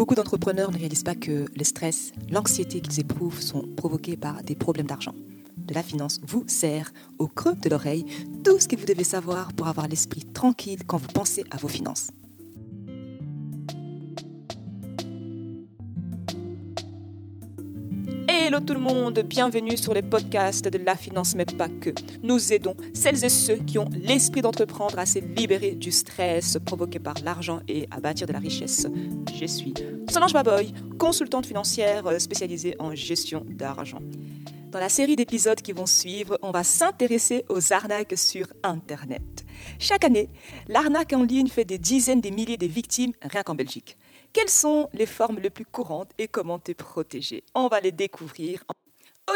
Beaucoup d'entrepreneurs ne réalisent pas que le stress, l'anxiété qu'ils éprouvent sont provoqués par des problèmes d'argent. De la finance vous sert au creux de l'oreille tout ce que vous devez savoir pour avoir l'esprit tranquille quand vous pensez à vos finances. Hello tout le monde, bienvenue sur les podcasts de La Finance, mais pas que. Nous aidons celles et ceux qui ont l'esprit d'entreprendre à se libérer du stress provoqué par l'argent et à bâtir de la richesse. Je suis Solange Baboy, consultante financière spécialisée en gestion d'argent. Dans la série d'épisodes qui vont suivre, on va s'intéresser aux arnaques sur Internet. Chaque année, l'arnaque en ligne fait des dizaines de milliers de victimes rien qu'en Belgique. Quelles sont les formes les plus courantes et comment te protéger? On va les découvrir.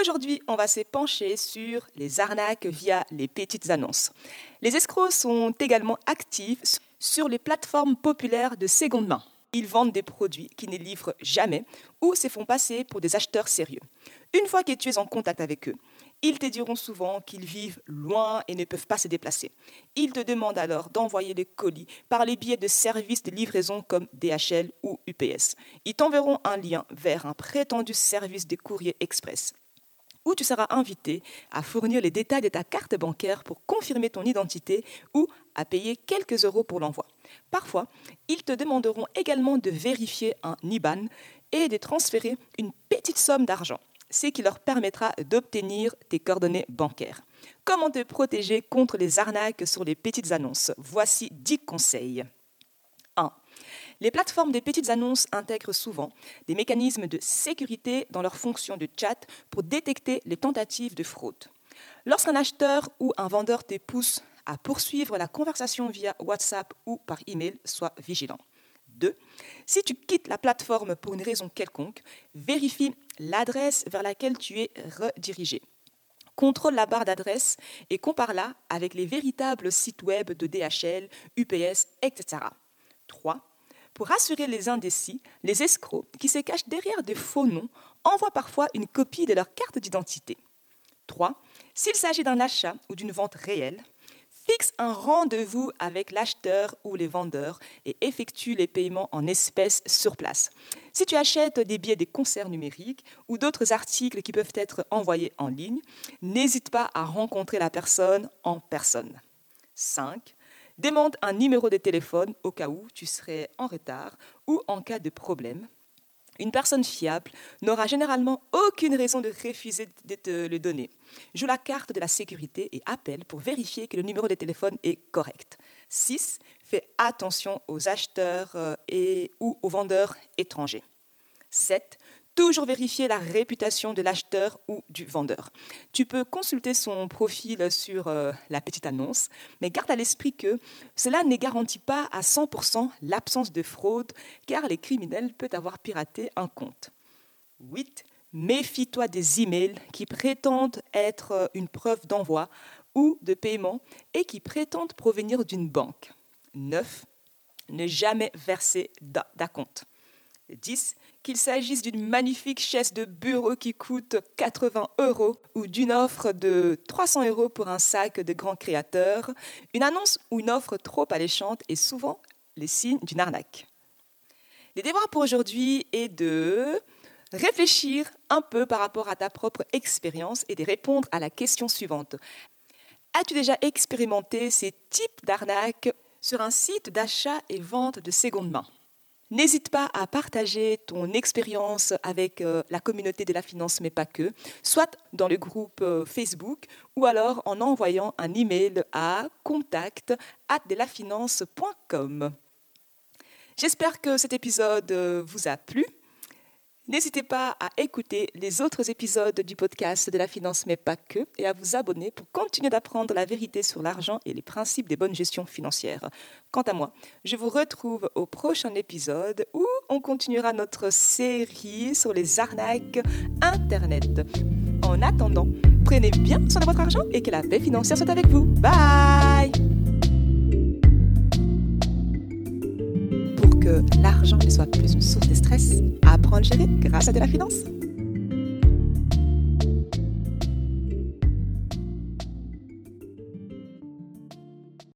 Aujourd'hui, on va se pencher sur les arnaques via les petites annonces. Les escrocs sont également actifs sur les plateformes populaires de seconde main. Ils vendent des produits qui ne livrent jamais ou se font passer pour des acheteurs sérieux. Une fois que tu es en contact avec eux, ils te diront souvent qu'ils vivent loin et ne peuvent pas se déplacer. Ils te demandent alors d'envoyer les colis par les biais de services de livraison comme DHL ou UPS. Ils t'enverront un lien vers un prétendu service de courrier express où tu seras invité à fournir les détails de ta carte bancaire pour confirmer ton identité ou à payer quelques euros pour l'envoi. Parfois, ils te demanderont également de vérifier un IBAN et de transférer une petite somme d'argent ce qui leur permettra d'obtenir tes coordonnées bancaires. Comment te protéger contre les arnaques sur les petites annonces? Voici 10 conseils. 1. Les plateformes des petites annonces intègrent souvent des mécanismes de sécurité dans leur fonction de chat pour détecter les tentatives de fraude. Lorsqu'un acheteur ou un vendeur te pousse à poursuivre la conversation via WhatsApp ou par email, sois vigilant. 2. Si tu quittes la plateforme pour une raison quelconque, vérifie l'adresse vers laquelle tu es redirigé. Contrôle la barre d'adresse et compare-la avec les véritables sites web de DHL, UPS, etc. 3. Pour rassurer les indécis, les escrocs qui se cachent derrière de faux noms envoient parfois une copie de leur carte d'identité. 3. S'il s'agit d'un achat ou d'une vente réelle, fixe un rendez-vous avec l'acheteur ou les vendeurs et effectue les paiements en espèces sur place. Si tu achètes des billets des concerts numériques ou d'autres articles qui peuvent être envoyés en ligne, n'hésite pas à rencontrer la personne en personne. 5. Demande un numéro de téléphone au cas où tu serais en retard ou en cas de problème. Une personne fiable n'aura généralement aucune raison de refuser de te le donner. Joue la carte de la sécurité et appelle pour vérifier que le numéro de téléphone est correct. 6. Fais attention aux acheteurs euh, et ou aux vendeurs étrangers. 7. Toujours vérifier la réputation de l'acheteur ou du vendeur. Tu peux consulter son profil sur euh, la petite annonce, mais garde à l'esprit que cela ne garantit pas à 100% l'absence de fraude, car les criminels peuvent avoir piraté un compte. 8. Méfie-toi des emails qui prétendent être euh, une preuve d'envoi ou de paiement et qui prétendent provenir d'une banque. 9. Ne jamais verser d'acompte. 10 qu'il s'agisse d'une magnifique chaise de bureau qui coûte 80 euros ou d'une offre de 300 euros pour un sac de grand créateur, une annonce ou une offre trop alléchante est souvent les signes d'une arnaque. Les devoirs pour aujourd'hui est de réfléchir un peu par rapport à ta propre expérience et de répondre à la question suivante. As-tu déjà expérimenté ces types d'arnaques sur un site d'achat et vente de seconde main? N'hésite pas à partager ton expérience avec euh, la communauté de la finance, mais pas que, soit dans le groupe euh, Facebook ou alors en envoyant un email à contact@delafinance.com. J'espère que cet épisode euh, vous a plu. N'hésitez pas à écouter les autres épisodes du podcast de la finance, mais pas que, et à vous abonner pour continuer d'apprendre la vérité sur l'argent et les principes des bonnes gestions financières. Quant à moi, je vous retrouve au prochain épisode où on continuera notre série sur les arnaques Internet. En attendant, prenez bien soin de votre argent et que la paix financière soit avec vous. Bye que l'argent ne soit plus une source de stress, grâce à de la finance.